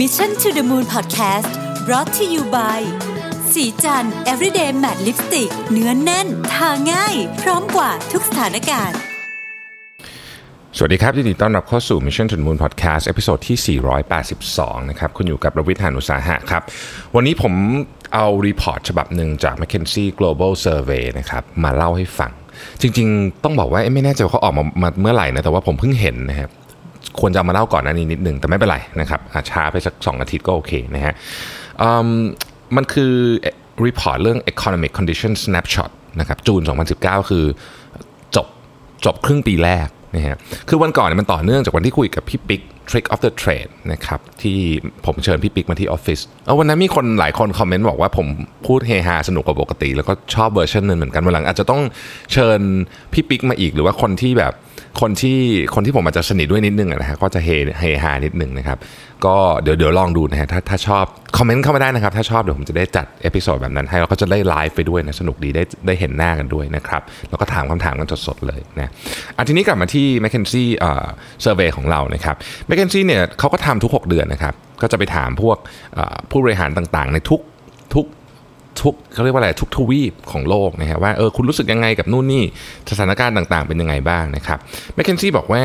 Mission to the Moon Podcast brought to you by ศรีจันทร์ everyday matte lipstick เนื้อแน่น ทาง่าย พร้อมกว่าทุกสถานการณ์ สวัสดีครับยินดีต้อนรับเข้าสู่ Mission to the Moon Podcast episode ที่ 482 นะครับ คุณอยู่กับรวิศ หาญอุตสาหะครับ วันนี้ผมเอา report ฉบับหนึ่งจาก McKinsey Global Survey นะครับ มาเล่าให้ฟัง จริง ๆ ต้องบอกว่าไม่แน่ใจว่าเขาออกมามาเมื่อไหร่นะ แต่ว่าผมเพิ่งเห็นนะครับ ควรจะมาเล่าก่อนหน้านี้นิดหนึ่งแต่ไม่เป็นไรนะครับช้าไปสัก2อาทิตย์ก็โอเคนะฮะมันคือ report เรื่อง Economic Condition Snapshot นะครับ June 2019 คือจบจบครึ่งปีแรกนะฮะคือวันก่อนมันต่อเนื่องจากวันที่คุยกับพี่ปิ๊ก Trick of the Trade นะครับที่ผมเชิญพี่ปิ๊กมาที่ออฟฟิศเอาวันนั้นมีคนหลายคนคอมเมนต์บอกว่าผมพูดเฮฮาสนุกกว่าปกติ แล้วก็ชอบเวอร์ชันนึงเหมือนกันวันหลังอาจจะต้องเชิญพี่ปิ๊กมาอีกหรือว่าคนที่แบบ คนที่คนที่ผมอาจจะสนิทด้วยนิดนึงนะฮะก็จะเฮเฮฮานิดนึงนะครับ ก็เดี๋ยวเดี๋ยวลองดูนะฮะถ้าถ้าชอบคอมเมนต์เข้ามาได้นะครับ ถ้าชอบเดี๋ยวผมจะได้จัด episode แบบนั้นให้แล้วก็จะได้ไลฟ์ไปด้วยนะสนุกดีได้ได้เห็นหน้ากันด้วยนะครับ แล้วก็ถามคำถามกันสดๆเลยนะอะทีนี้กลับมาที่ McKinsey เอ่อ survey ของเรานะครับ McKinsey เนี่ยเขาก็ทำทุก 6 เดือนนะครับ ก็จะไปถามพวกผู้บริหารต่างๆ ในทุกทุก ทุกเขาเรียกว่าอะไรทุกทวีปของโลกนะฮะว่าเออคุณรู้สึกยังไงกับนู่นนี่สถานการณ์ต่างๆ เป็นยังไงบ้างนะครับแมคเคนซี่บอกว่า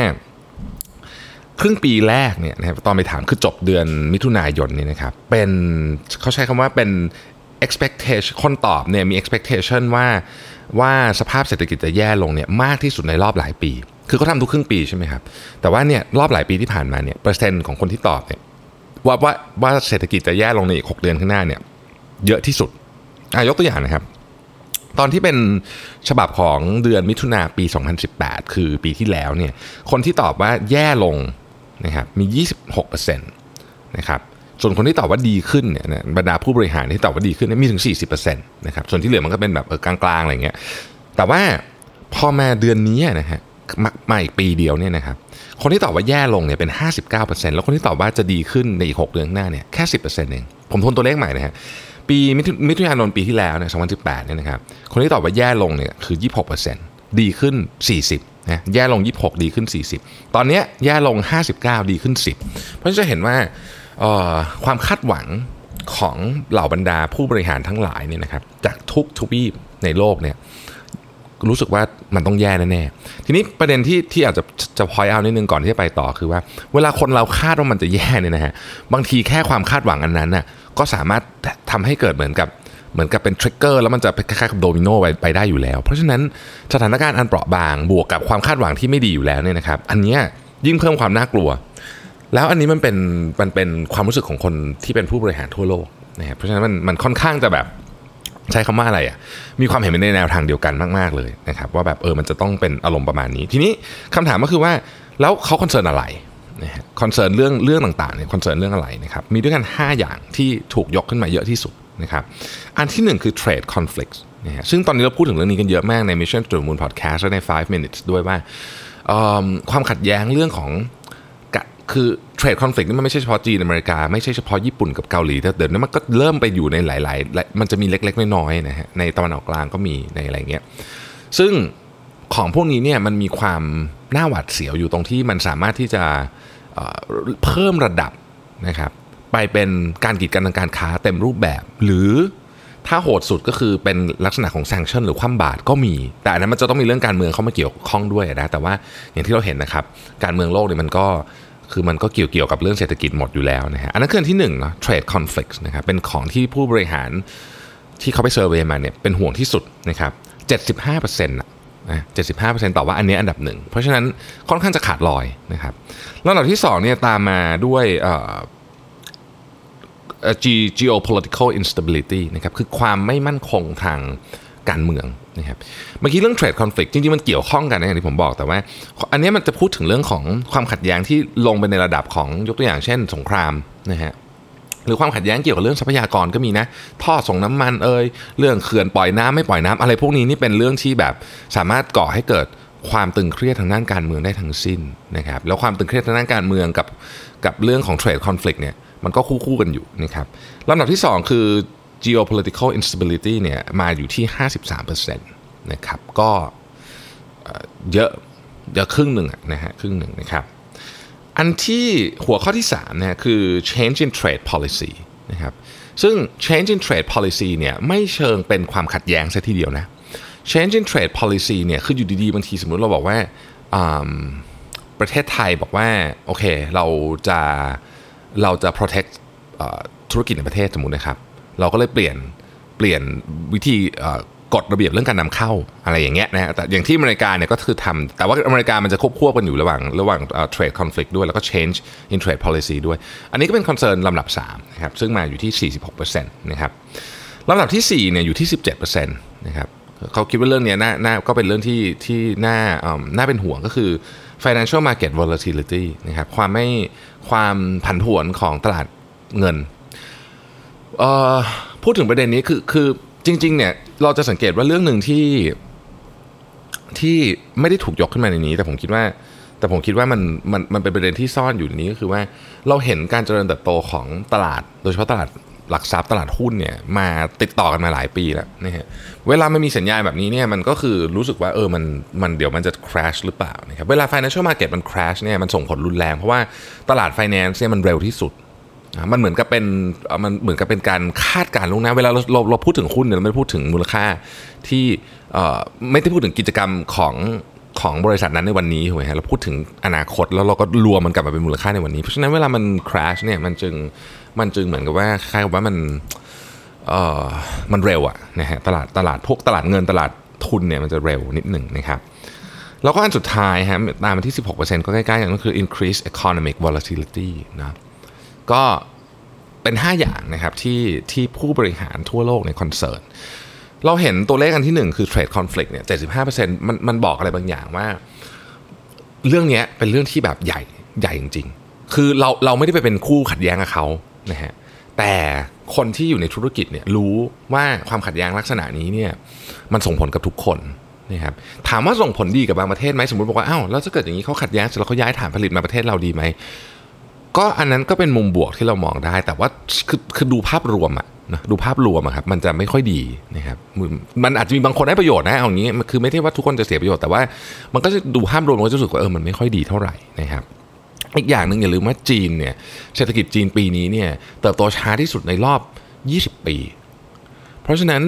ครึ่งปีแรกเนี่ยนะครับตอนไปถามคือจบเดือนมิถุนายนเนี่ยนะครับเป็นเขาใช้คำว่าเป็น expectation คนตอบเนี่ยมี expectation ว่าว่าสภาพเศรษฐกิจจะแย่ลงเนี่ยมากที่สุดในรอบหลายปี คือเขาทำทุกครึ่งปีใช่ไหมครับ แต่ว่าเนี่ยรอบหลายปีที่ผ่านมาเนี่ยเปอร์เซ็นต์ของคนที่ตอบเนี่ยว่าว่าว่าเศรษฐกิจจะแย่ลงในอีก 6 เดือนข้างหน้าเนี่ยเยอะที่สุด ยกตัวอย่างนะครับ ตอนที่เป็นฉบับของเดือนมิถุนาปี 2018 คือปีที่แล้วเนี่ยคนที่ตอบว่าแย่ลงนะครับมี 26%นะครับส่วนคนที่ตอบว่าดีขึ้นเนี่ยบรรดาผู้บริหารที่ตอบว่าดีขึ้นเนยมีถึง 40%นะครับส่วนที่เหลือมันก็เป็นแบบเออกลางๆอะไรเงี้ยแต่ว่าพอมาเดือนนี้นะฮะมามาอีกปีเดียวเนี่ยนะครับคนที่ตอบว่าแย่ลงเนี่ยเป็น 59%แล้วคนที่ตอบว่าจะดีขึ้นในอีก 6 เดือนข้างหน้าเนี่ยแค่ 10%เองผมทวนตัวเลขใหม่นะฮะ ปีมิถุนายนปีที่แล้วเนี่ย2018เนี่ยนะครับ คนที่ตอบว่าแย่ลงเนี่ยคือ 26%ดีขึ้น 40นะแย่ลง 26 ดีขึ้น 40 ตอนนี้แย่ลง 59 ดีขึ้น 10 เพราะฉะนั้นจะเห็นว่าความคาดหวังของเหล่าบรรดาผู้บริหารทั้งหลายเนี่ยนะครับจากทุกทวีปในโลกเนี่ยรู้สึกว่ามันต้องแย่แน่ๆทีนี้ประเด็นที่ที่อาจจะจะพอยเอานิดนึงก่อนที่จะไปต่อคือว่า เวลาคนเราคาดว่ามันจะแย่เนี่ยนะฮะบางทีแค่ความคาดหวังอันนั้นน่ะก็สามารถทำให้เกิดเหมือนกับเหมือนกับเป็นทริกเกอร์แล้วมันจะคล้ายๆกับโดมิโนไปไปได้อยู่แล้ว เพราะฉะนั้นสถานการณ์อันเปราะบางบวกกับความคาดหวังที่ไม่ดีอยู่แล้วเนี่ยนะครับอันนี้ยิ่งเพิ่มความน่ากลัว แล้วอันนี้มันเป็นมันเป็นความรู้สึกของคนที่เป็นผู้บริหารทั่วโลกนะครับเพราะฉะนั้นมันมันค่อนข้างจะแบบใช้คำว่าอะไรอะมีความเห็นในแนวทางเดียวกันมากๆเลยนะครับว่าแบบเออมันจะต้องเป็นอารมณ์ประมาณนี้ ทีนี้คำถามก็คือว่าแล้วเขา concern อะไร concern เรื่องเรื่องต่างๆเนี่ย concern เรื่องอะไรนะครับมีด้วยกัน 5 อย่างที่ถูกยกขึ้นมาเยอะที่สุดนะครับอันที่ 1 คือ trade conflict นะฮะซึ่งตอนนี้เราพูดถึงเรื่องนี้กันเยอะมากใน Mission to the Moon Podcast และใน 5 minutes ด้วยว่าความขัดแย้งเรื่องของคือ trade conflict นี่มันไม่ใช่เฉพาะจีนอเมริกา ไม่ใช่เฉพาะญี่ปุ่นกับเกาหลีแต่เดี๋ยวนี้มันก็เริ่มไปอยู่ในหลาย ๆ มันจะมีเล็ก ๆ น้อยๆนะฮะในตะวันออกกลางก็มีในอะไรเงี้ยซึ่งของพวกนี้เนี่ยมันมีความน่าหวาดเสียวอยู่ตรงที่มันสามารถที่จะ เพิ่มระดับนะครับไปเป็นการกีดกันทางการค้าเต็มรูปแบบ หรือถ้าโหดสุดก็คือเป็นลักษณะของแซงชั่นหรือคว่ำบาตรก็มี แต่อันนั้นมันจะต้องมีเรื่องการเมืองเข้ามาเกี่ยวข้องด้วยนะแต่ว่าอย่างที่เราเห็นนะครับ การเมืองโลกเนี่ยมันก็คือมันก็เกี่ยวเกี่ยวกับเรื่องเศรษฐกิจหมดอยู่แล้วนะฮะอันนั้นคืออันที่หนึ่งเนาะ trade conflicts นะครับเป็นของที่ผู้บริหารที่เขาไปเซอร์เวยมาเนี่ยเป็นห่วงที่สุดนะครับ75%นะ นะ75%ต่อว่าอันนี้อันดับหนึ่ง เพราะฉะนั้นค่อนข้างจะขาดลอยนะครับแล้วอันดับที่สองเนี่ยตามมาด้วย G- geopolitical instability นะครับคือความไม่มั่นคงทางการเมืองนะครับเมื่อกี้เรื่อง trade conflict จริงๆ มันเกี่ยวข้องกันนะอย่างที่ผมบอกแต่ว่า อันนี้มันจะพูดถึงเรื่องของความขัดแย้งที่ลงไปในระดับของยกตัวอย่างเช่น สงครามนะฮะ หรือความขัดแย้งเกี่ยวกับเรื่องทรัพยากรก็มีนะ ท่อส่งน้ำมันเอ่ยเรื่องเขื่อนปล่อยน้ำไม่ปล่อยน้ำอะไรพวกนี้นี่เป็นเรื่องที่แบบสามารถก่อให้เกิดความตึงเครียดทางด้านการเมืองได้ทั้งสิ้นนะครับแล้วความตึงเครียดทางด้านการเมืองกับกับเรื่องของ trade conflict เนี่ยมันก็คู่คู่กันอยู่นะครับลำดับที่ 2 คือ geopolitical instability เนี่ยมาอยู่ที่ 53%นะครับก็เยอะเยอะครึ่งหนึ่งนะฮะครึ่งหนึ่งนะครับ อันที่หัวข้อที่3เนี่ยคือ change in trade policy นะครับซึ่ง change in trade policy เนี่ยไม่เชิงเป็นความขัดแย้งซะทีเดียวนะ change in trade policy เนี่ยคืออยู่ดีๆ บางทีสมมติเราบอกว่าประเทศไทยบอกว่า โอเคเราจะเราจะ protect ธุรกิจในประเทศสมมตินะครับ เราก็เลยเปลี่ยนเปลี่ยนวิธี กฎระเบียบเรื่องการนำเข้าอะไรอย่างเงี้ยนะแต่อย่างที่อเมริกาเนี่ยก็คือทำแต่ว่าอเมริกามันจะควบคู่กันอยู่ระหว่างระหว่าง trade conflict ด้วยแล้วก็ change in trade policy ด้วย อันนี้ก็เป็นคอนเซิร์นลำดับ3นะครับซึ่งมาอยู่ที่ 46%นะครับลำดับที่4เนี่ยอยู่ที่ 17%นะครับเขาคิดว่าเรื่องนี้น่าน่าก็เป็นเรื่องที่ที่น่าน่าเป็นห่วงก็คือ financial market volatility นะครับความไม่ความผันผวนของตลาดเงินพูดถึงประเด็นนี้คือคือ จริง ๆ เนี่ย เราจะสังเกตว่าเรื่องหนึ่งที่ที่ไม่ได้ถูกยกขึ้นมาในนี้ แต่ผมคิดว่า แต่ผมคิดว่ามันมันมันเป็นประเด็นที่ซ่อนอยู่ในนี้ก็คือว่าเราเห็นการเจริญเติบโตของตลาด โดยเฉพาะตลาดหลักทรัพย์ตลาดหุ้นเนี่ยมาติดต่อกันมาหลายปีแล้วนะฮะเวลาไม่มีสัญญาณแบบนี้เนี่ยมันก็คือรู้สึกว่าเออมันมันเดี๋ยวมันจะ crash หรือเปล่านะครับเวลา financial market มัน crash เนี่ยมันส่งผลรุนแรง เพราะว่าตลาด finance เนี่ยมันเร็วที่สุด มันเหมือนกับเป็นมันเหมือนกับเป็นการคาดการณ์ลงน้าเวลาเราเราเราพูดถึงหุ้นเนี่ยเราไม่พูดถึงมูลค่าที่ไม่ได้พูดถึงกิจกรรมของของบริษัทนั้นในวันนี้ถูกไหมฮะเราพูดถึงอนาคตแล้วเราก็รวมมันกลับมาเป็นมูลค่าในวันนี้ เพราะฉะนั้นเวลามัน crash เนี่ยมันจึงมันจึงเหมือนกับว่าคล้ายกับว่ามันเออมันเร็วอะนะฮะตลาดตลาดพวกตลาดเงินตลาดทุนเนี่ยมันจะเร็วนิดหนึ่งนะครับแล้วก็อันสุดท้ายฮะตามมาที่ 16%ก็ใกล้ๆกันก็คือ increase economic volatility นะ ก็เป็น 5 อย่างนะครับที่ที่ผู้บริหารทั่วโลกในคอนเซิร์นเราเห็นตัวเลขอันที่ 1 คือ trade conflict เนี่ย 75%มันมันบอกอะไรบางอย่างว่า เรื่องนี้เป็นเรื่องที่แบบใหญ่ใหญ่จริง ๆ คือเราเราไม่ได้ไปเป็นคู่ขัดแย้งกับเขานะฮะแต่คนที่อยู่ในธุรกิจเนี่ยรู้ว่าความขัดแย้งลักษณะนี้เนี่ยมันส่งผลกับทุกคนนะครับถามว่าส่งผลดีกับบางประเทศไหมสมมติบอกว่าอ้าวแล้วถ้าเกิดอย่างนี้เขาขัดแย้งเสร็จแล้วเขาย้ายฐานผลิตมาประเทศเราดีไหม ก็อันนั้นก็เป็นมุมบวกที่เรามองได้ แต่ว่าคือคือดูภาพรวมอะนะดูภาพรวมอะครับมันจะไม่ค่อยดีนะครับมันอาจจะมีบางคนได้ประโยชน์นะเอางี้คือไม่ใช่ว่าทุกคนจะเสียประโยชน์แต่ว่า มันก็จะดูภาพรวมมันก็จะรู้สึกว่าเออมันไม่ค่อยดีเท่าไหร่นะครับอีกอย่างหนึ่งอย่าลืมว่าจีนเนี่ยเศรษฐกิจจีนปีนี้เนี่ยเติบโตช้าที่สุดในรอบ 20 ปี เพราะฉะนั้น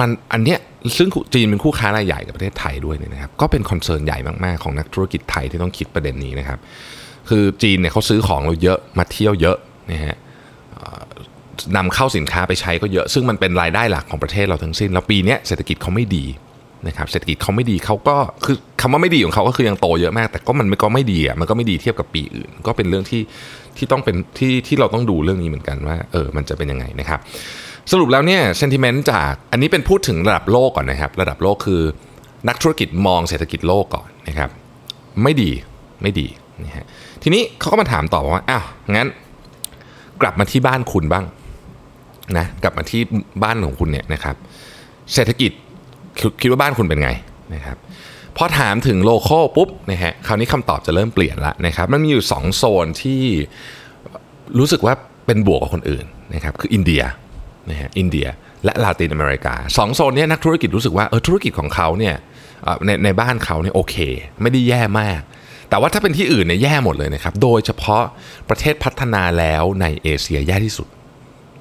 มันอันเนี้ยซึ่งจีนเป็นคู่ค้ารายใหญ่กับประเทศไทยด้วยเนี่ยนะครับก็เป็นคอนเซิร์นใหญ่มากๆของนักธุรกิจไทยที่ต้องคิดประเด็นนี้นะครับ คือจีนเนี่ยเขาซื้อของเราเยอะมาเที่ยวเยอะนะฮะนำเข้าสินค้าไปใช้ก็เยอะ ซึ่งมันเป็นรายได้หลักของประเทศเราทั้งสิ้น แล้วปีนี้เศรษฐกิจเขาไม่ดีนะครับเศรษฐกิจเขาไม่ดีเขาก็คือคำว่าไม่ดีของเขาก็คือยังโตเยอะมาก แต่ก็มันก็ไม่ดีอะมันก็ไม่ดีเทียบกับปีอื่น ก็เป็นเรื่องที่ที่ต้องเป็นที่ที่เราต้องดูเรื่องนี้เหมือนกันว่าเออมันจะเป็นยังไงนะครับสรุปแล้วเนี่ยเซนติเมนต์จากอันนี้เป็นพูดถึงระดับโลกก่อนนะครับ ระดับโลกคือ นักธุรกิจมองเศรษฐกิจโลกก่อนนะครับ ไม่ดีไม่ดี นะฮะทีนี้เขาก็มาถามต่อว่าอ้าวงั้น กลับมาที่บ้านคุณบ้างนะกลับมาที่บ้านของคุณเนี่ยนะครับ เศรษฐกิจคิดว่าบ้านคุณเป็นไงนะครับพอถามถึงโลเคอลปุ๊บนะฮะคราวนี้คำตอบจะเริ่มเปลี่ยนละนะครับมันมีอยู่ 2 โซนที่รู้สึกว่าเป็นบวกกับคนอื่นนะครับคืออินเดียนะฮะอินเดียและลาตินอเมริกาสองโซนนี้นักธุรกิจรู้สึกว่าเออธุรกิจของเขาเนี่ยในในบ้านเขาเนี่ยโอเค ไม่ได้แย่มาก แต่ว่าถ้าเป็นที่อื่นเนี่ยแย่หมดเลยนะครับ โดยเฉพาะประเทศพัฒนาแล้วในเอเชียแย่ที่สุด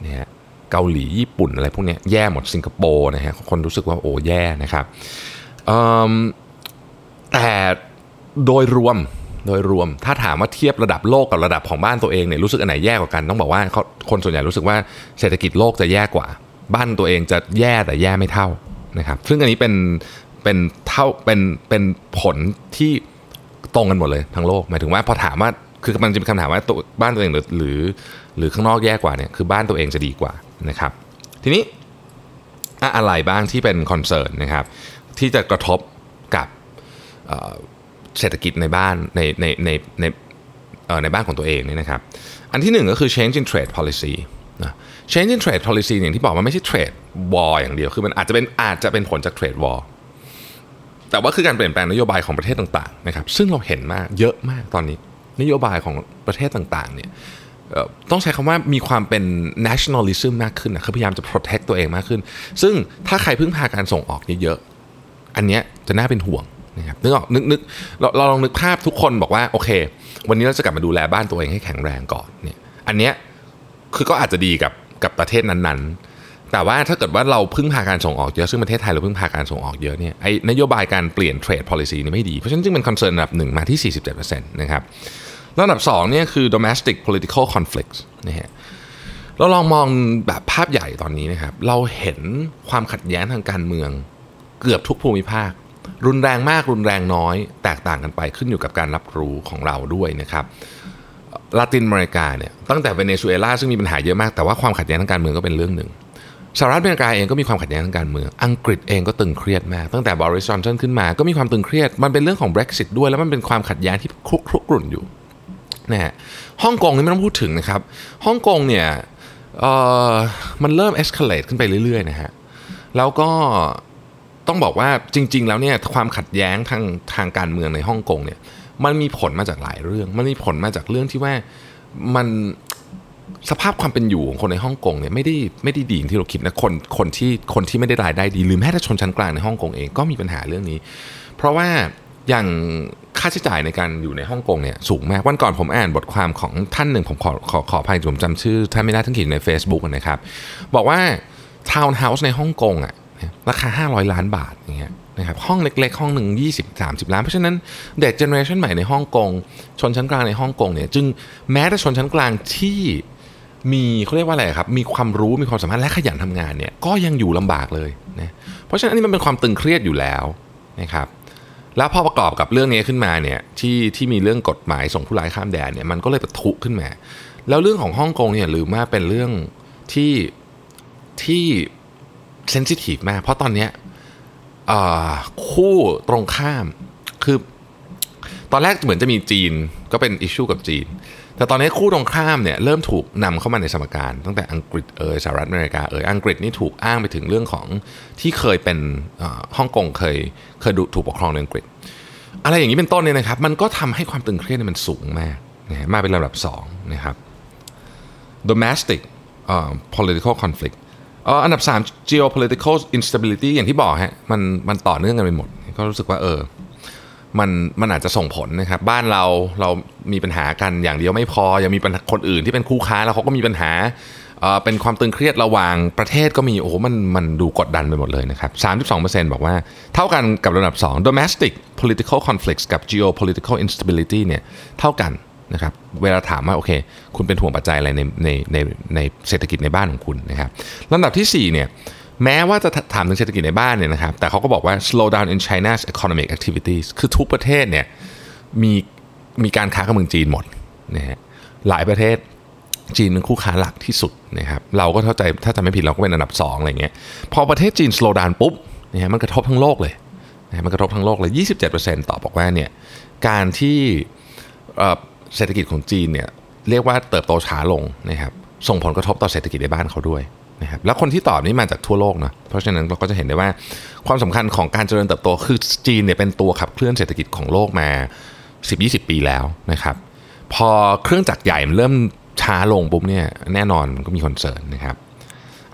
นะฮะเกาหลีญี่ปุ่นอะไรพวกนี้แย่หมดสิงคโปร์นะฮะคนรู้สึกว่าโอ้แย่นะครับแต่โดยรวมโดยรวมถ้าถามว่าเทียบระดับโลกกับระดับของบ้านตัวเองเนี่ยรู้สึกอันไหนแย่กว่ากัน ต้องบอกว่าคนส่วนใหญ่รู้สึกว่าเศรษฐกิจโลกจะแย่กว่า บ้านตัวเองจะแย่แต่แย่ไม่เท่านะครับซึ่งอันนี้เป็นเป็นเท่าเป็นเป็นผลที่ ตรงกันหมดเลยทั้งโลกหมายถึงว่าพอถามว่าคือมันจะเป็นคำถามว่าตัวบ้านตัวเองหรือหรือหรือข้างนอกแย่กว่าเนี่ยคือบ้านตัวเองจะดีกว่านะครับ ทีนี้อะไรบ้างที่เป็นคอนเซิร์นนะครับที่จะกระทบกับเศรษฐกิจในบ้านในในในในในบ้านของตัวเองนี่นะครับ อันที่หนึ่งก็คือ change in trade policy นะ change in trade policy อย่างที่บอกมันไม่ใช่ trade war อย่างเดียว คือมันอาจจะเป็นอาจจะเป็นผลจาก trade war แต่ว่าคือการเปลี่ยนแปลงนโยบายของประเทศต่างๆนะครับซึ่งเราเห็นมากเยอะมากตอนนี้ นโยบายของประเทศต่างๆเนี่ยต้องใช้คำว่ามีความเป็น nationalism มากขึ้นนะคือพยายามจะ protect ตัวเองมากขึ้น ซึ่งถ้าใครพึ่งพาการส่งออกเยอะๆอันนี้จะน่าเป็นห่วงนะครับนึกออกนึกนึกเราเราลองนึกภาพทุกคนบอกว่าโอเค วันนี้เราจะกลับมาดูแลบ้านตัวเองให้แข็งแรงก่อนเนี่ยอันเนี้ยคือก็อาจจะดีกับกับประเทศนั้นๆ แต่ว่าถ้าเกิดว่าเราพึ่งพาการส่งออกเยอะ ซึ่งประเทศไทยเราพึ่งพาการส่งออกเยอะเนี่ยไอ้นโยบายการเปลี่ยนเทรด policy นี่ไม่ดี เพราะฉะนั้นจึงเป็นคอนเซิร์นระดับหนึ่งมาที่ 47%นะครับแล้วอันดับ2เนี่ยคือ domestic political conflicts นะฮะเราลองมองแบบภาพใหญ่ตอนนี้นะครับ เราเห็นความขัดแย้งทางการเมืองเกือบทุกภูมิภาค รุนแรงมากรุนแรงน้อย แตกต่างกันไปขึ้นอยู่กับการรับรู้ของเราด้วยนะครับลาตินอเมริกาเนี่ยตั้งแต่เวเนซุเอลาซึ่งมีปัญหาเยอะมากแต่ว่าความขัดแย้งทางการเมืองก็เป็นเรื่องหนึ่ง สหรัฐอเมริกาเองก็มีความขัดแย้งทางการเมือง อังกฤษเองก็ตึงเครียดมาก ตั้งแต่บริสจอนสันขึ้นมา ก็มีความตึงเครียด มันเป็นเรื่องของ Brexit ด้วย แล้วมันเป็นความขัดแย้งที่คลุกคลุกรุ่นอยู่นะฮะฮ่องกงนี่ไม่ต้องพูดถึงนะครับ ฮ่องกงเนี่ยเอ่อมันเริ่ม escalate ขึ้นไปเรื่อยๆนะฮะ แล้วก็ต้องบอกว่าจริง ๆ แล้วเนี่ยความขัดแย้งทางทางการเมืองในฮ่องกงเนี่ย มันมีผลมาจากหลายเรื่อง มันมีผลมาจากเรื่องที่ว่ามัน สภาพความเป็นอยู่ของคนในฮ่องกงเนี่ยไม่ได้ไม่ได้ดีอย่างที่เราคิดนะคนคนที่คนที่ไม่ได้รายได้ดีหรือแม้แต่ชนชั้นกลางในฮ่องกงเองก็มีปัญหาเรื่องนี้ เพราะว่าอย่างค่าใช้จ่ายในการอยู่ในฮ่องกงเนี่ยสูงมากวันก่อนผมอ่านบทความของท่านหนึ่งผมขอขอขออภัยผมจำชื่อท่านไม่ได้ทั้งขีดใน Facebook นะครับ บอกว่าทาวน์เฮาส์ในฮ่องกงอะราคา 500 ล้านบาทอย่างเงี้ยนะครับห้องเล็กๆ ห้องหนึ่ง20 30 ล้าน เพราะฉะนั้นเด็ก generation ใหม่ในฮ่องกงชนชั้นกลางในฮ่องกงเนี่ยจึงแม้แต่ชนชั้นกลางที่ มีเขาเรียกว่าอะไรครับ มีความรู้มีความสามารถและขยันทำงานเนี่ยก็ยังอยู่ลำบากเลยนะเพราะฉะนั้นนี้มันเป็นความตึงเครียดอยู่แล้วนะครับแล้วพอประกอบกับเรื่องนี้ขึ้นมาเนี่ยที่ที่มีเรื่องกฎหมายส่งผู้ร้ายข้ามแดนเนี่ยมันก็เลยปะทุขึ้นมา แล้วเรื่องของฮ่องกงเนี่ยลืมว่าเป็นเรื่องที่ที่เซนซิทีฟมาก เพราะตอนนี้คู่ตรงข้ามคือตอนแรกเหมือนจะมีจีนก็เป็นอิชชูกับจีน แต่ตอนนี้คู่ตรงข้ามเนี่ยเริ่มถูกนำเข้ามาในสมการ ตั้งแต่อังกฤษเออสหรัฐอเมริกาเอออังกฤษนี่ถูกอ้างไปถึงเรื่องของที่เคยเป็นฮ่องกงเคยเคยถูกปกครองในอังกฤษ อะไรอย่างนี้เป็นต้นเนี่ยนะครับ มันก็ทำให้ความตึงเครียดมันสูงมากนะมาเป็นระดับ2นะครับ domestic uh, political conflict อันดับ 3 geopolitical instability อย่างที่บอกฮะมันมันต่อเนื่องกันไปหมด ก็รู้สึกว่าเออ มันมันอาจจะส่งผลนะครับบ้านเราเรามีปัญหากันอย่างเดียวไม่พอยังมีคนอื่นที่เป็นคู่ค้าแล้วเขาก็มีปัญหาเป็นความตึงเครียดระหว่างประเทศก็มีโอ้โหมันมันดูกดดันไปหมดเลยนะครับ32%บอกว่าเท่ากันกับระดับ 2 domestic political conflicts กับ geopolitical instability เนี่ยเท่ากันนะครับเวลาถามว่าโอเค คุณเป็นห่วงปัจจัยอะไรในในในในเศรษฐกิจในบ้านของคุณนะครับลำดับที่4เนี่ย แม้ว่าจะถามถึงเศรษฐกิจในบ้านเนี่ยนะครับ แต่เขาก็บอกว่า slow down in China's economic activities คือทุกประเทศเนี่ยมีมีการค้ากับเมืองจีนหมดนะฮะหลายประเทศจีนเป็นคู่ค้าหลักที่สุดนะครับเราก็เข้าใจถ้าจำไม่ผิดเราก็เป็นอันดับ 2 อะไรเงี้ยพอประเทศจีน slow down ปุ๊บนะฮะมันกระทบทั้งโลกเลยนะมันกระทบทั้งโลกเลย 27%ตอบบอกว่าเนี่ยการที่เศรษฐกิจของจีนเนี่ยเรียกว่าเติบโตช้าลงนะครับส่งผลกระทบต่อเศรษฐกิจในบ้านเขาด้วย นะครับแล้วคนที่ตอบนี่มาจากทั่วโลกนะเพราะฉะนั้นเราก็จะเห็นได้ว่าความสำคัญของการเจริญเติบโตคือจีนเนี่ยเป็นตัวขับเคลื่อนเศรษฐกิจของโลกมา 10-20 ปีแล้วนะครับพอเครื่องจักรใหญ่มันเริ่มช้าลงปุ๊บเนี่ยแน่นอนก็มีคอนเซิร์นนะครับ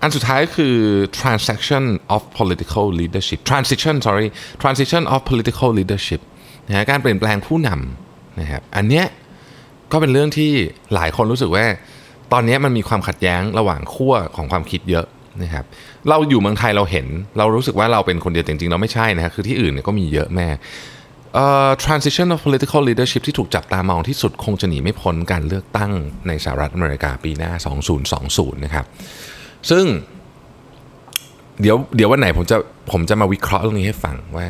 อันสุดท้ายคือ transaction of political leadership transition sorry transition of political leadership นะการเปลี่ยนแปลงผู้นำนะครับอันเนี้ยก็เป็นเรื่องที่หลายคนรู้สึกว่า ตอนนี้มันมีความขัดแย้งระหว่างขั้วของความคิดเยอะนะครับเราอยู่เมืองไทยเราเห็น เรารู้สึกว่าเราเป็นคนเดียวจริงๆ เราไม่ใช่นะครับคือที่อื่นเนี่ยก็มีเยอะแม่ uh, transition of political leadership ที่ถูกจับตามองที่สุดคงจะหนีไม่พ้นการเลือกตั้งในสหรัฐอเมริกาปีหน้า 2020 นะครับ ซึ่งเดี๋ยวเดี๋ยววันไหนผมจะผมจะมาวิเคราะห์เรื่องนี้ให้ฟังว่า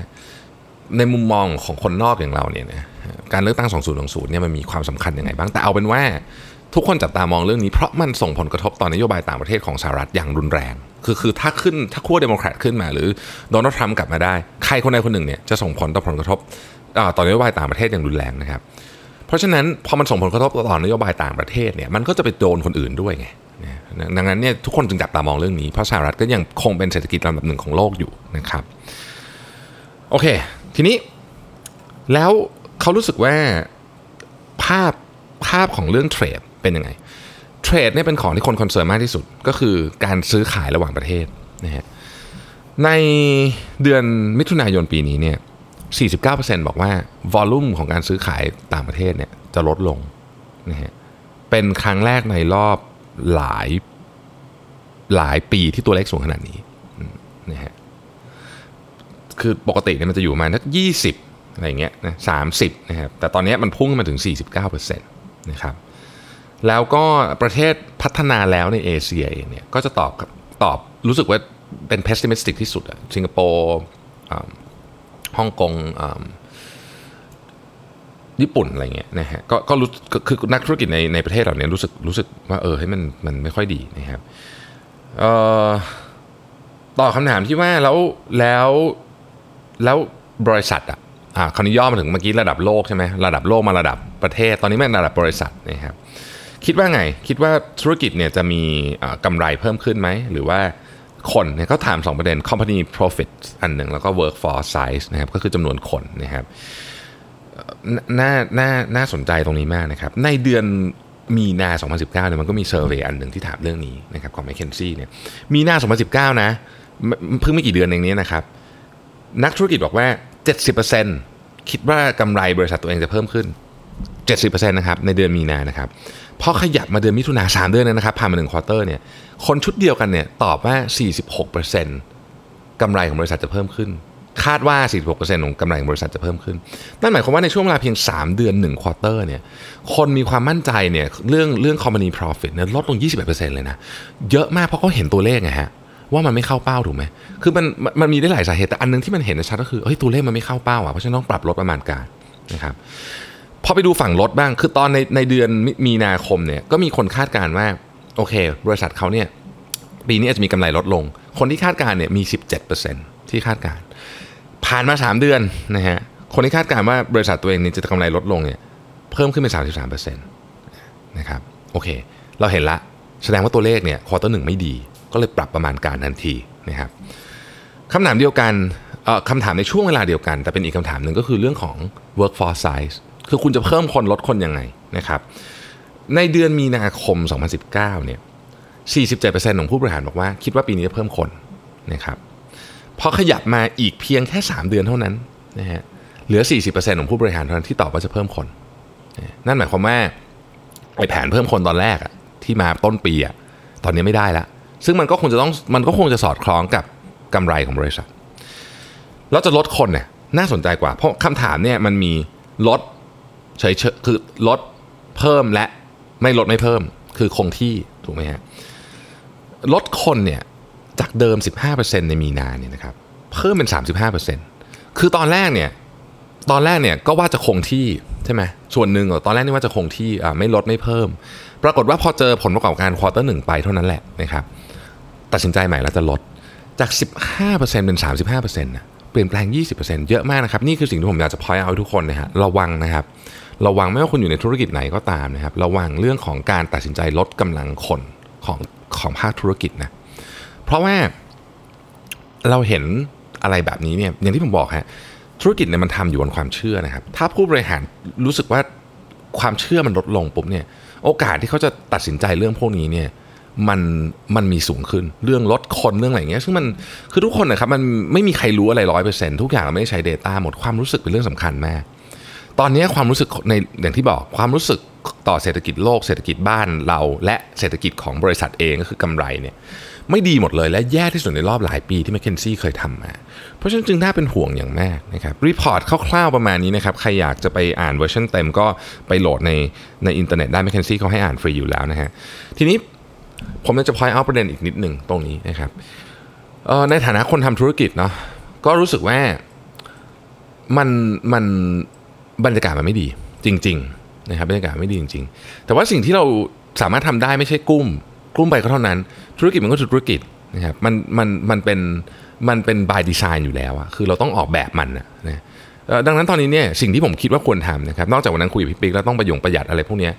ในมุมมองของคนนอกอย่างเราเนี่ยนะการเลือกตั้ง 2020 เนี่ยมันมีความสำคัญยังไงบ้าง แต่เอาเป็นว่า ทุกคนจับตามองเรื่องนี้เพราะมันส่งผลกระทบต่อนโยบายต่างประเทศของสหรัฐอย่างรุนแรง คือคือถ้าขึ้นถ้าขั้วเดโมแครตขึ้นมาหรือโดนัลด์ทรัมป์กลับมาได้ ใครคนใดคนหนึ่งเนี่ยจะส่งผลต่อผลกระทบต่อนโยบายต่างประเทศอย่างรุนแรงนะครับ เพราะฉะนั้นพอมันส่งผลกระทบต่อนโยบายต่างประเทศเนี่ยมันก็จะไปโดนคนอื่นด้วยไงดังนั้นเนี่ยทุกคนจึงจับตามองเรื่องนี้เพราะสหรัฐก็ยังคงเป็นเศรษฐกิจลำดับหนึ่งของโลกอยู่นะครับโอเค ทีนี้แล้วเขารู้สึกว่าภาพภาพของเรื่องเทรด เป็นยังไงเทรดเนี่ยเป็นของที่คนคอนเซิร์นมากที่สุดก็คือการซื้อขายระหว่างประเทศนะฮะในเดือนมิถุนายนปีนี้เนี่ย 49%บอกว่าวอลลุ่มของการซื้อขายต่างประเทศเนี่ยจะลดลงนะฮะเป็นครั้งแรกในรอบหลายหลายปีที่ตัวเลขสูงขนาดนี้นะฮะคือปกติเนี่ยมันจะอยู่มาณสักยี่สิบอะไรเงี้ยนะสามสิบนะครับแต่ตอนนี้มันพุ่งมาถึง 49%นะครับ แล้วก็ประเทศพัฒนาแล้วในเอเชียเองเนี่ยก็จะตอบตอบรู้สึกว่าเป็น pessimistic ที่สุดอะสิงคโปร์ฮ่องกงญี่ปุ่นอะไรเงี้ยนะฮะก็ก็รู้คือนักธุรกิจในในประเทศเหล่านี้รู้สึกรู้สึกว่าเออให้มันมันไม่ค่อยดีนะครับเอ่อต่อคำถามที่ว่าแล้วแล้วแล้วบริษัทอะอ่าคราวนี้ย่อมาถึงเมื่อกี้ระดับโลกใช่ไหมระดับโลกมาระดับประเทศ ตอนนี้มันระดับบริษัทนะครับ คิดว่าไง คิดว่าธุรกิจเนี่ยจะมีกำไรเพิ่มขึ้นไหม หรือว่าคนเนี่ยเขาถาม 2 ประเด็น company profit อันหนึ่งแล้วก็ workforce size นะครับ ก็คือจำนวนคนนะครับน่าน่าน่าสนใจตรงนี้มากนะครับ ในเดือนมีนา 2019เนี่ยมันก็มี survey อันหนึ่งที่ถามเรื่องนี้นะครับของ m c k เคนซี่เนี่ยมีนา 2019 นะเพิ่งไม่กี่เดือนเองนี้นะครับ นักธุรกิจบอกว่า 70%คิดว่ากำไรบริษัทตัวเองจะเพิ่มขึ้น 70%นะครับในเดือนมีนานะครับ พอขยับมาเดือนมิถุนาสามเดือนนะครับผ่านมาหนึ่ง quarter เนี่ยคนชุดเดียวกันเนี่ยตอบว่า 46%กำไรของบริษัทจะเพิ่มขึ้น คาดว่า 46%ของกำไรของบริษัทจะเพิ่มขึ้น นั่นหมายความว่าในช่วงเวลาเพียง 3 เดือน1 quarter เนี่ยคนมีความมั่นใจเนี่ยเรื่องเรื่อง company profit เนี่ยลดลง 21%เลยนะเยอะมากเพราะเขาเห็นตัวเลขไงฮะว่ามันไม่เข้าเป้าถูกไหม คือมันมันมีได้หลายสาเหตุแต่อันนึงที่มันเห็นชัดก็คือเฮ้ยตัวเลขมันไม่เข้าเป้าอะเพราะฉะนั้นต้องปรับลดประมาณการนะครับ พอไปดูฝั่งรถบ้าง คือตอนในในเดือนมีนาคมเนี่ย ก็มีคนคาดการณ์ว่า โอเค บริษัทเขาเนี่ย ปีนี้อาจจะมีกำไรลดลง คนที่คาดการณ์เนี่ยมี 17%ที่คาดการณ์ ผ่านมา 3 เดือนนะฮะ คนที่คาดการณ์ว่าบริษัทตัวเองนี่จะกำไรลดลงเนี่ย เพิ่มขึ้นเป็น 33%นะครับ โอเค เราเห็นละ แสดงว่าตัวเลขเนี่ยควอเตอร์หนึ่งไม่ดี ก็เลยปรับประมาณการทันทีนะครับคำถามเดียวกันคำถามในช่วงเวลาเดียวกัน แต่เป็นอีกคำถามหนึ่งก็คือเรื่องของ workforce size คือคุณจะเพิ่มคนลดคนยังไงนะครับ ในเดือนมีนาคม 2019เนี่ย47%ของผู้บริหารบอกว่า คิดว่าปีนี้จะเพิ่มคนนะครับพอขยับมาอีกเพียงแค่ 3 เดือนเท่านั้นนะฮะเหลือ 40%ของผู้บริหารเท่านั้นที่ตอบว่าจะเพิ่มคน นั่นหมายความว่าไอ้แผนเพิ่มคนตอนแรกอะที่มาต้นปีอะตอนนี้ไม่ได้ละ ซึ่งมันก็คงจะต้องมันก็คงจะสอดคล้องกับกำไรของบริษัท แล้วจะลดคนเนี่ยน่าสนใจกว่า เพราะคำถามเนี่ยมันมีลด เฉยคือลดเพิ่มและไม่ลดไม่เพิ่ม คือคงที่ถูกไหมฮะลดคนเนี่ยจากเดิม 15%ในมีนาเนี่ยนะครับเพิ่มเป็น 35%คือตอนแรกเนี่ยตอนแรกเนี่ยก็ว่าจะคงที่ใช่ไหมส่วนหนึ่งตอนแรกนี่ว่าจะคงที่ไม่ลดไม่เพิ่ม ปรากฏว่าพอเจอผลประกอบการควอเตอร์หนึ่งไปเท่านั้นแหละนะครับตัดสินใจใหม่แล้วจะลดจาก 15%เป็น 35%นะเปลี่ยนแปลง 20%เยอะมากนะครับ นี่คือสิ่งที่ผมอยากจะพอยเอาทุกคนนะฮะระวังนะครับ ระวังไม่ว่าคุณอยู่ในธุรกิจไหนก็ตามนะครับ ระวังเรื่องของการตัดสินใจลดกำลังคนของของภาคธุรกิจนะ เพราะว่าเราเห็นอะไรแบบนี้เนี่ยอย่างที่ผมบอกฮะธุรกิจเนี่ยมันทำอยู่บนความเชื่อนะครับ ถ้าผู้บริหารรู้สึกว่าความเชื่อมันลดลงปุ๊บเนี่ย โอกาสที่เขาจะตัดสินใจเรื่องพวกนี้เนี่ยมันมันมีสูงขึ้นเรื่องลดคนเรื่องอะไรเงี้ยซึ่งมันคือทุกคนนะครับมันไม่มีใครรู้อะไรร้อยเปอร์เซ็นต์ทุกอย่างเราไม่ได้ใช้ Data หมดความรู้สึกเป็นเรื่องสำคัญมาก ตอนนี้ความรู้สึกในอย่างที่บอกความรู้สึกต่อเศรษฐกิจโลกเศรษฐกิจบ้านเราและเศรษฐกิจของบริษัทเองก็คือกำไรเนี่ยไม่ดีหมดเลยและแย่ที่สุดในรอบหลายปีที่แมคเคนซี่เคยทำมา เพราะฉะนั้นจึงน่าเป็นห่วงอย่างมากนะครับ report คร่าวๆประมาณนี้นะครับ ใครอยากจะไปอ่านเวอร์ชันเต็มก็ไปโหลดในในอินเทอร์เน็ตได้ McKinsey เขาให้อ่านฟรีอยู่แล้วนะฮะทีนี้ผมจะพอยเอาประเด็นอีกนิดหนึ่งตรงนี้นะครับในฐานะคนทำธุรกิจเนาะก็รู้สึกว่ามันมัน บรรยากาศมันไม่ดีจริง ๆ นะครับบรรยากาศไม่ดีจริง ๆ แต่ว่าสิ่งที่เราสามารถทำได้ไม่ใช่กลุ้มกลุ้มไปก็เท่านั้น ธุรกิจมันก็ธุรกิจนะครับมันมันมันเป็นมันเป็นบายดีไซน์อยู่แล้วอะคือเราต้องออกแบบมันนะนะ ดังนั้นตอนนี้เนี่ยสิ่งที่ผมคิดว่าควรทำนะครับนอกจากวันนั้นคุยกับพี่ปิ๊กแล้วต้องประยงประหยัดอะไรพวกนี้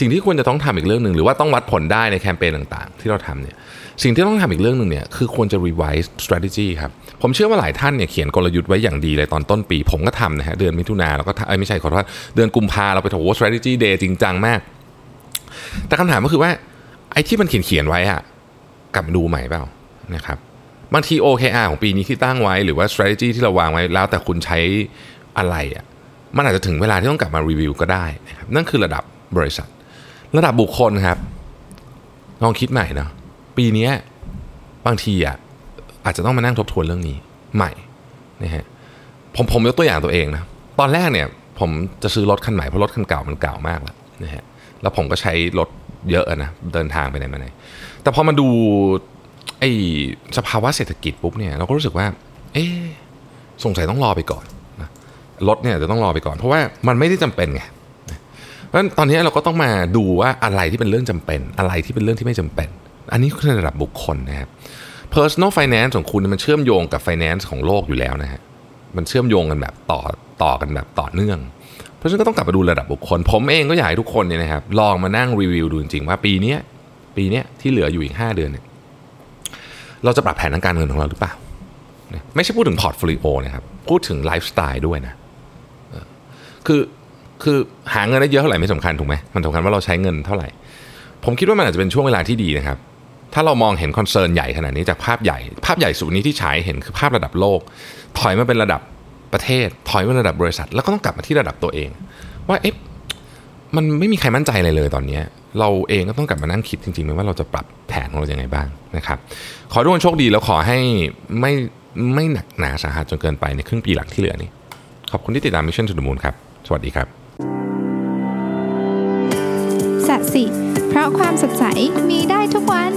สิ่งที่ควรจะต้องทำอีกเรื่องหนึ่งหรือว่าต้องวัดผลได้ในแคมเปญต่างๆ ที่เราทำเนี่ยสิ่งที่ต้องทำอีกเรื่องหนึ่งเนี่ยคือควรจะ revise strategy ครับผมเชื่อว่าหลายท่านเนี่ยเขียนกลยุทธ์ไว้อย่างดีเลยตอนต้นปี ผมก็ทำนะฮะเดือนมิถุนาเราก็ไม่ใช่ขอโทษเดือนกุมภาเราไปโอ้ strategy day จริงจังมาก แต่คำถามก็คือว่าไอ้ที่มันเขียนเขียนไว้อะกลับดูใหม่เปล่านะครับบางที OKR ของปีนี้ที่ตั้งไว้หรือว่า strategy ที่เราวางไว้แล้วแต่คุณใช้ อะไรอะมันอาจจะถึงเวลาที่ต้องกลับมารีวิวก็ได้นะครับนั่นคือระดับบริษัท ระดับบุคคลครับลองคิดใหม่นะปีนี้บางทีอะอาจจะต้องมานั่งทบทวนเรื่องนี้ใหม่นะฮะผมผมยกตัวอย่างตัวเองนะตอนแรกเนี่ยผมจะซื้อรถคันใหม่เพราะรถคันเก่ามันเก่ามากแล้วนะฮะแล้วผมก็ใช้รถเยอะนะเดินทางไปไหนมาไหนแต่พอมาดูไอ้สภาวะเศรษฐกิจปุ๊บเนี่ยเราก็รู้สึกว่า เอ๊สงสัยต้องรอไปก่อน รถเนี่ยจะต้องรอไปก่อน เพราะว่ามันไม่ได้จำเป็นไงเพราะฉะนั้นตอนนี้เราก็ต้องมาดูว่าอะไรที่เป็นเรื่องจำเป็น อะไรที่เป็นเรื่องที่ไม่จำเป็น อันนี้คือระดับบุคคลนะครับ personal finance ของคุณมันเชื่อมโยงกับ finance ของโลกอยู่แล้วนะฮะมันเชื่อมโยงกันแบบต่อต่อกันแบบต่อเนื่องเพราะฉะนั้นก็ต้องกลับมาดูระดับบุคคล ผมเองก็อยากให้ทุกคนเนี่ยนะครับลองมานั่งรีวิวดูจริงๆว่าปีนี้ปีนี้ที่เหลืออยู่อีก 5 เดือนเนี่ยเราจะปรับแผนทางการเงินของเราหรือเปล่า ไม่ใช่พูดถึง portfolio นะครับ พูดถึงไลฟ์สไตล์ด้วยนะ คือคือหาเงินได้เยอะเท่าไหร่ไม่สำคัญถูกไหมมันสำคัญว่าเราใช้เงินเท่าไหร่ ผมคิดว่ามันอาจจะเป็นช่วงเวลาที่ดีนะครับถ้าเรามองเห็น concern ใหญ่ขนาดนี้จากภาพใหญ่ ภาพใหญ่สุดนี้ที่ฉายเห็นคือภาพระดับโลก ถอยมาเป็นระดับประเทศ ถอยมาระดับบริษัท แล้วก็ต้องกลับมาที่ระดับตัวเอง ว่าเอ๊ะมันไม่มีใครมั่นใจอะไรเลยตอนนี้ เราเองก็ต้องกลับมานั่งคิดจริงๆไหมว่าเราจะปรับแผนของเราอย่างไงบ้างนะครับขอทุกคนโชคดีแล้วขอให้ไม่ไม่หนักหนาสาหัสจนเกินไปในครึ่งปีหลังที่เหลือนี้ขอบคุณที่ติดตาม Mission to the Moon ครับ สวัสดีครับสัสิ เพราะความสดใสมีได้ทุกวัน